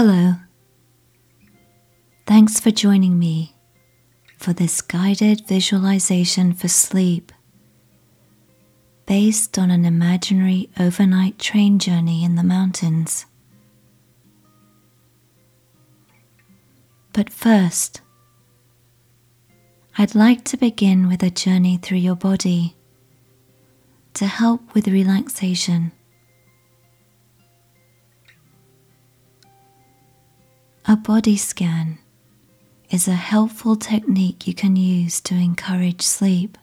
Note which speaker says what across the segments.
Speaker 1: Hello. Thanks for joining me for this guided visualization for sleep based on an imaginary overnight train journey in the mountains. But first, I'd like to begin with a journey through your body to help with relaxation. A body scan is a helpful technique you can use to encourage sleep.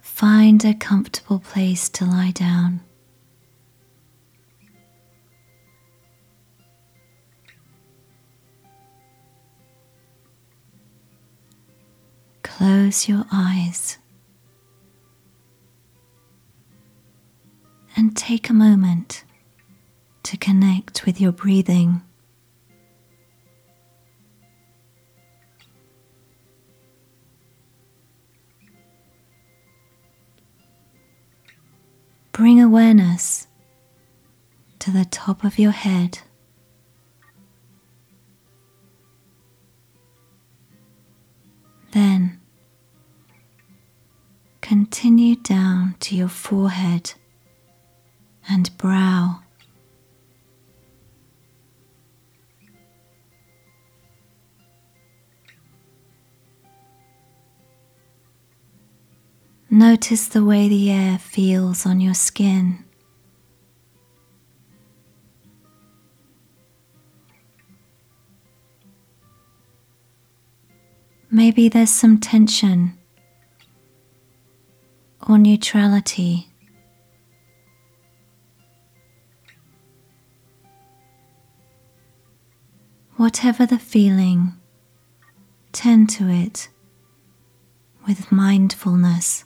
Speaker 1: Find a comfortable place to lie down. Close your eyes. And take a moment to connect with your breathing. Bring awareness to the top of your head. Then continue down to your forehead and brow. Notice the way the air feels on your skin. Maybe there's some tension or neutrality. Whatever the feeling, tend to it with mindfulness.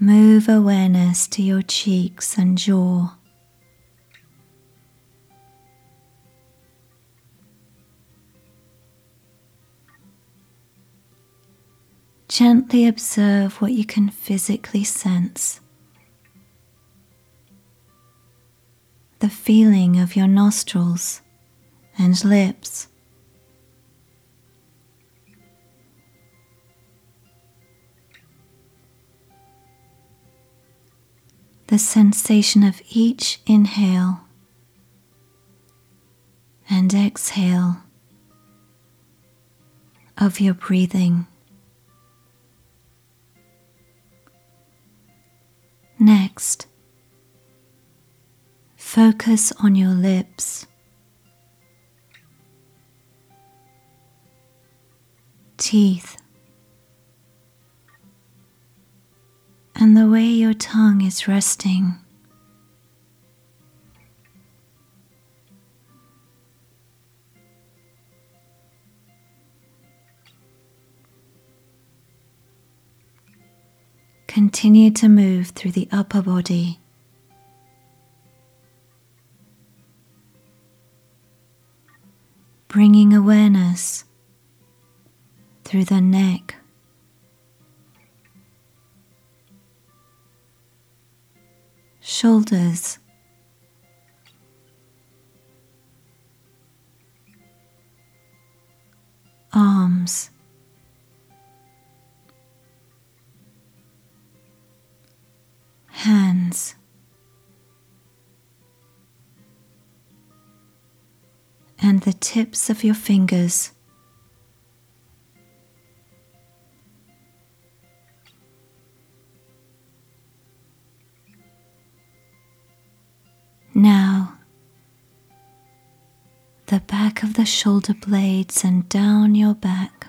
Speaker 1: Move awareness to your cheeks and jaw. Gently observe what you can physically sense. The feeling of your nostrils and lips. The sensation of each inhale and exhale of your breathing. Next, focus on your lips, teeth, and the way your tongue is resting. Continue to move through the upper body. Bringing awareness through the neck, shoulders, arms. And the tips of your fingers. Now, the back of the shoulder blades and down your back.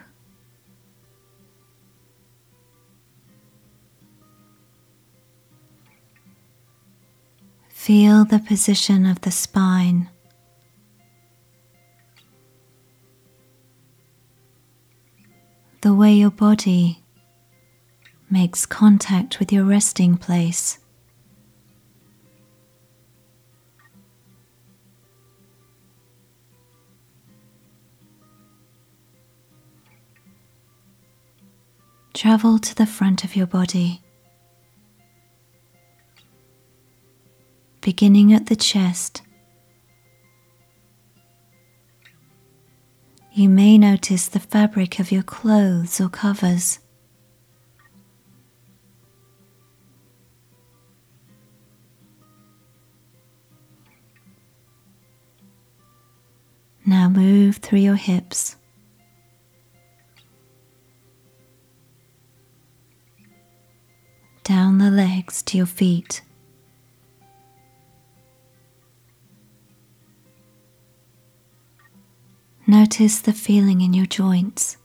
Speaker 1: Feel the position of the spine. way your body makes contact with your resting place. Travel to the front of your body, beginning at the chest You may notice the fabric of your clothes or covers. Now move through your hips. Down the legs to your feet. Notice the feeling in your joints.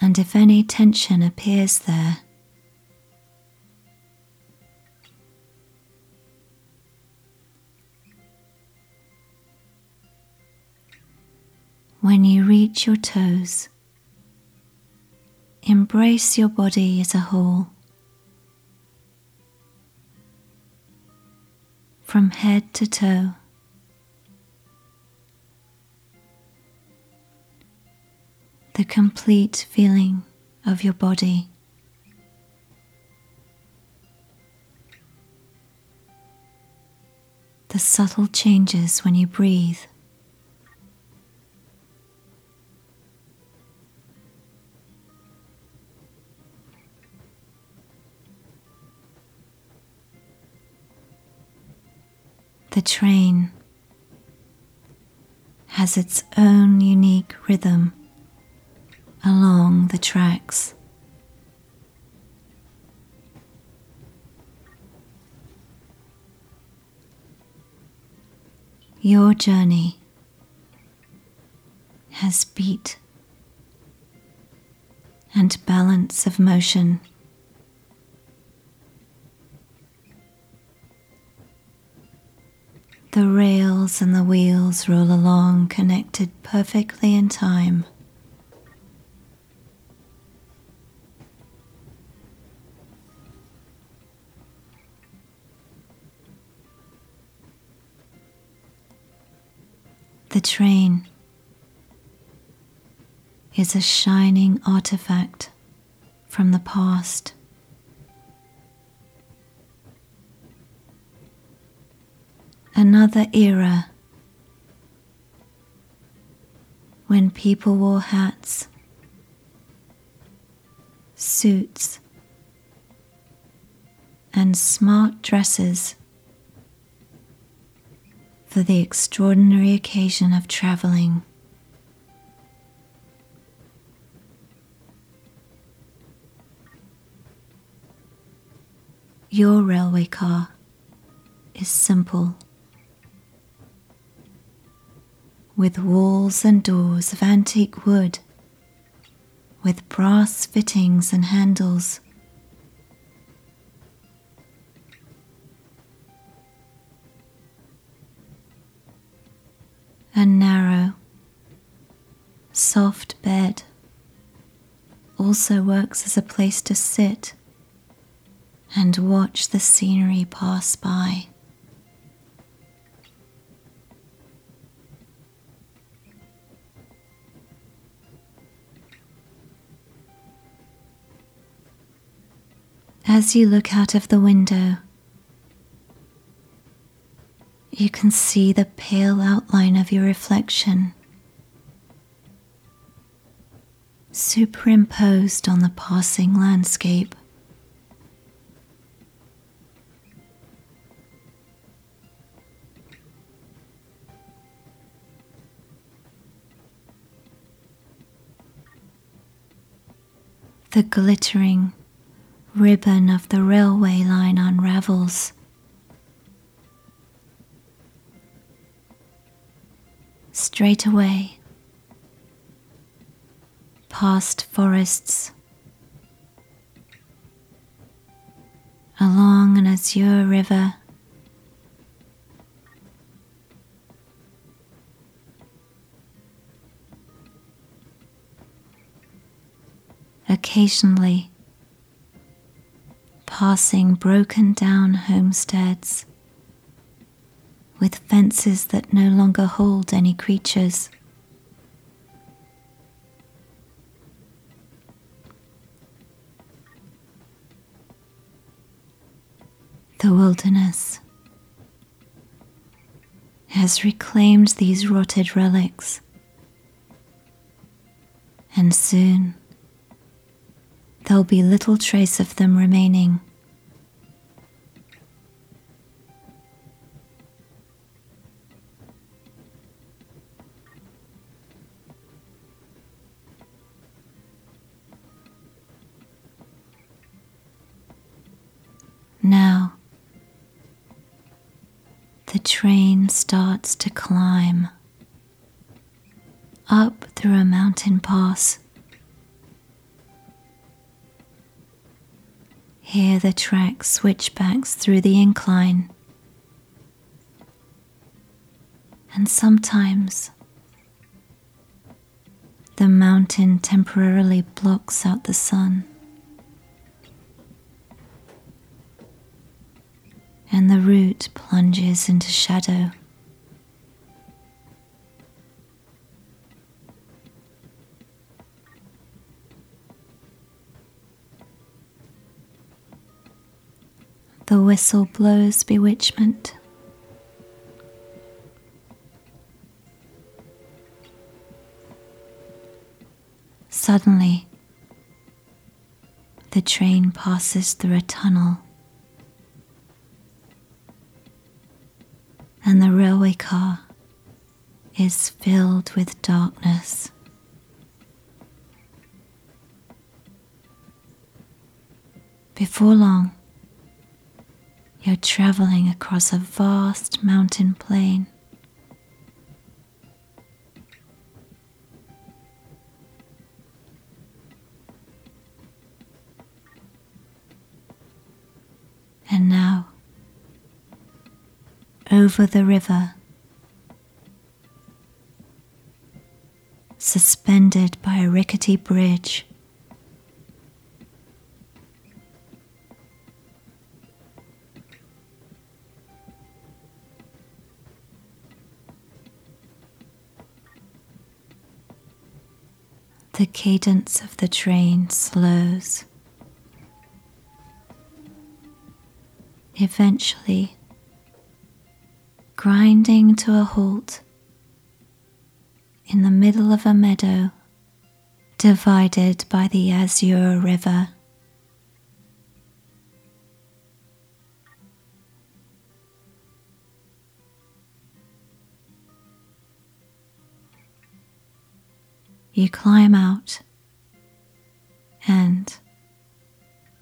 Speaker 1: And if any tension appears there, when you reach your toes, embrace your body as a whole. From head to toe, complete feeling of your body. The subtle changes when you breathe. The train has its own unique rhythm along the tracks. Your journey has beat and balance of motion. The rails and the wheels roll along connected perfectly in time. Train is a shining artifact from the past. Another era when people wore hats, suits, and smart dresses for the extraordinary occasion of traveling. Your railway car is simple, with walls and doors of antique wood, with brass fittings and handles. A narrow, soft bed also works as a place to sit and watch the scenery pass by. As you look out of the window, you can see the pale outline of your reflection superimposed on the passing landscape. The glittering ribbon of the railway line unravels straight away. Past forests. Along an azure river. Occasionally, passing broken down homesteads with fences that no longer hold any creatures. The wilderness has reclaimed these rotted relics, and soon there'll be little trace of them remaining. Train starts to climb up through a mountain pass. Here the track switchbacks through the incline, and sometimes the mountain temporarily blocks out the sun. And the route plunges into shadow. The whistle blows bewitchment. Suddenly, the train passes through a tunnel. And the railway car is filled with darkness. Before long, you're traveling across a vast mountain plain. Over the river, suspended by a rickety bridge. The cadence of the train slows. Eventually, grinding to a halt in the middle of a meadow divided by the azure river. You climb out and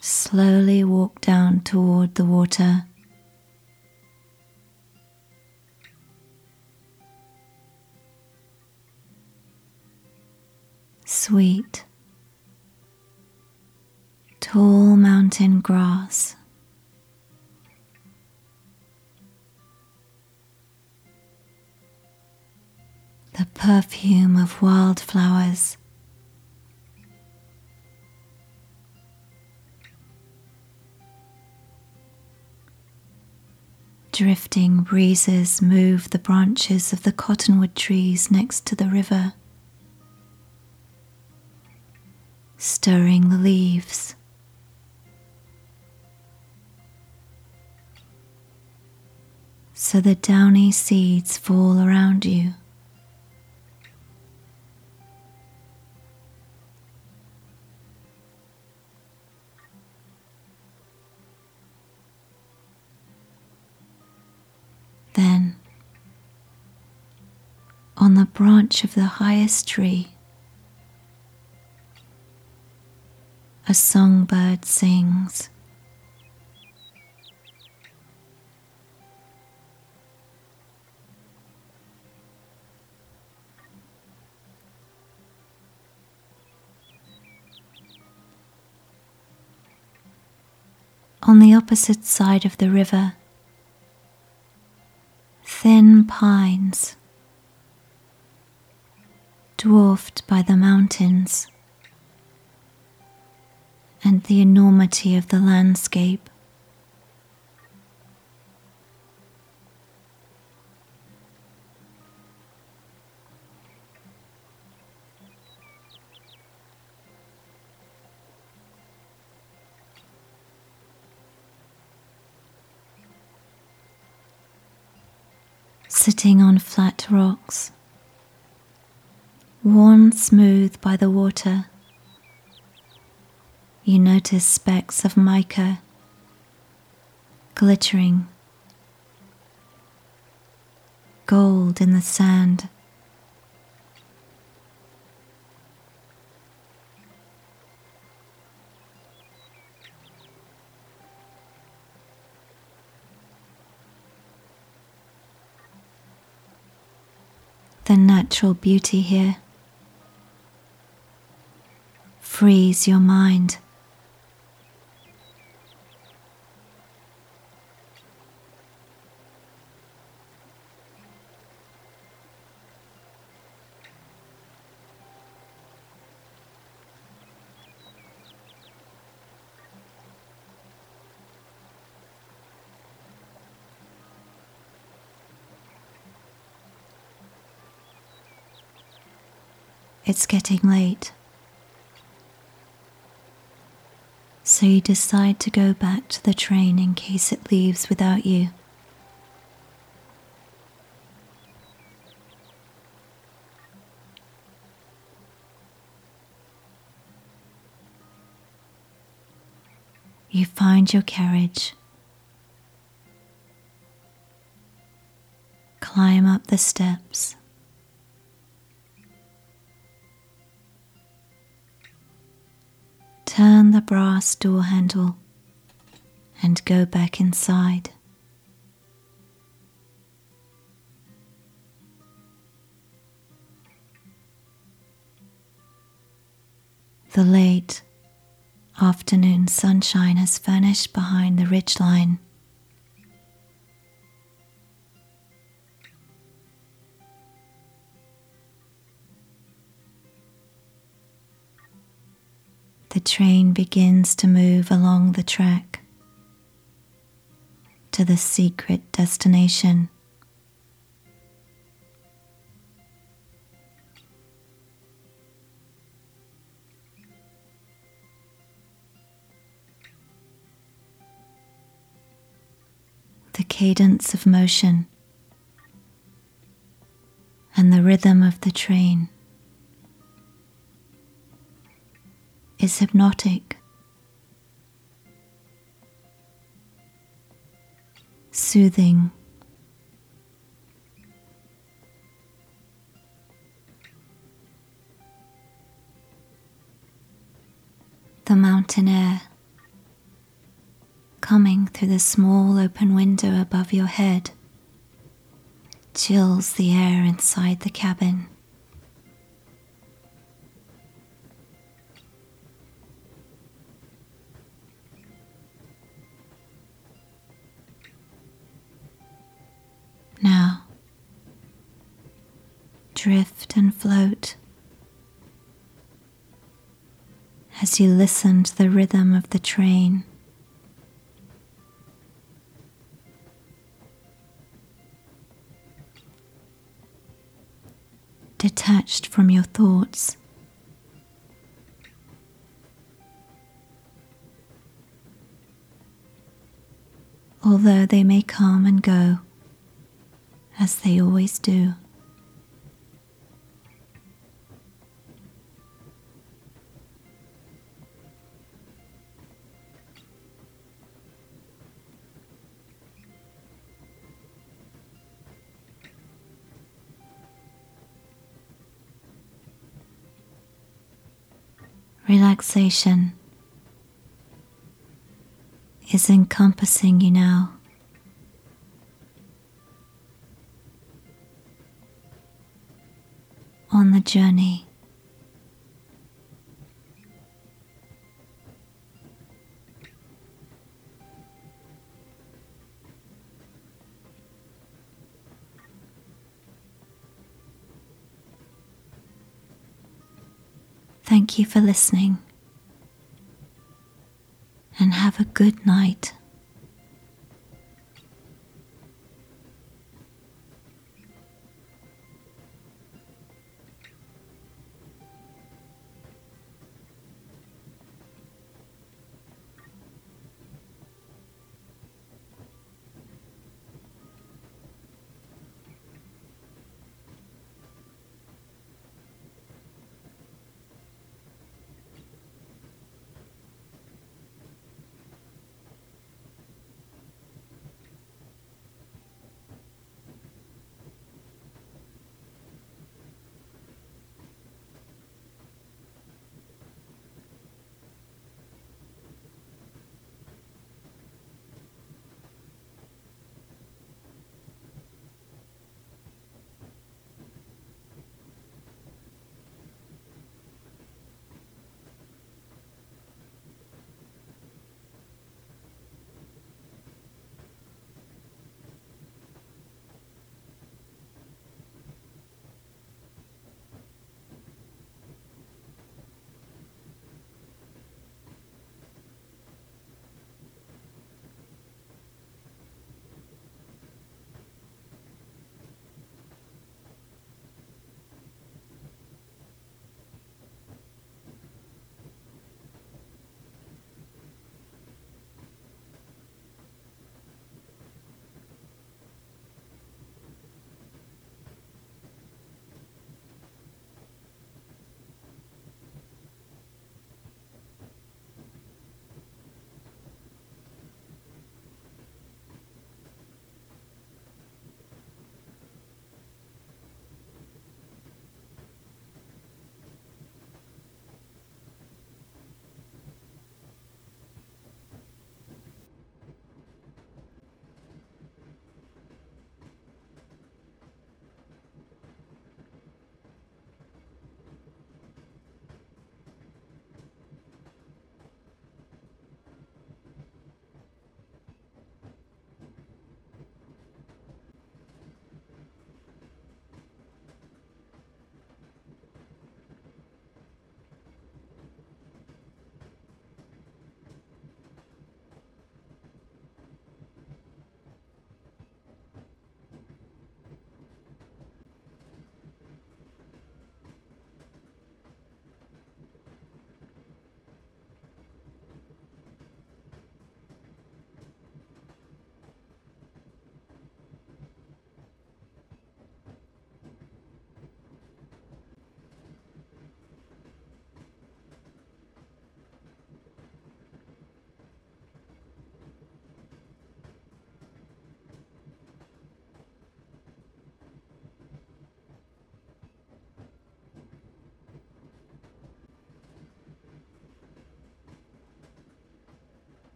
Speaker 1: slowly walk down toward the water. Sweet, tall mountain grass. The perfume of wildflowers. Drifting breezes move the branches of the cottonwood trees next to the river. Stirring the leaves. So the downy seeds fall around you. Then, on the branch of the highest tree, a songbird sings. On the opposite side of the river, thin pines, dwarfed by the mountains, and the enormity of the landscape. Sitting on flat rocks, worn smooth by the water you notice specks of mica glittering, gold in the sand. the natural beauty here. Frees your mind. It's getting late. So you decide to go back to the train in case it leaves without you. You find your carriage, climb up the steps. Turn the brass door handle and go back inside. The late afternoon sunshine has vanished behind the ridgeline. The train begins to move along the track to the secret destination. The cadence of motion and the rhythm of the train is hypnotic. Soothing. The mountain air coming through the small open window above your head chills the air inside the cabin. As you listen to the rhythm of the train. Detached from your thoughts. Although they may come and go as they always do. Relaxation is encompassing you now. on the journey. Thank you for listening and have a good night.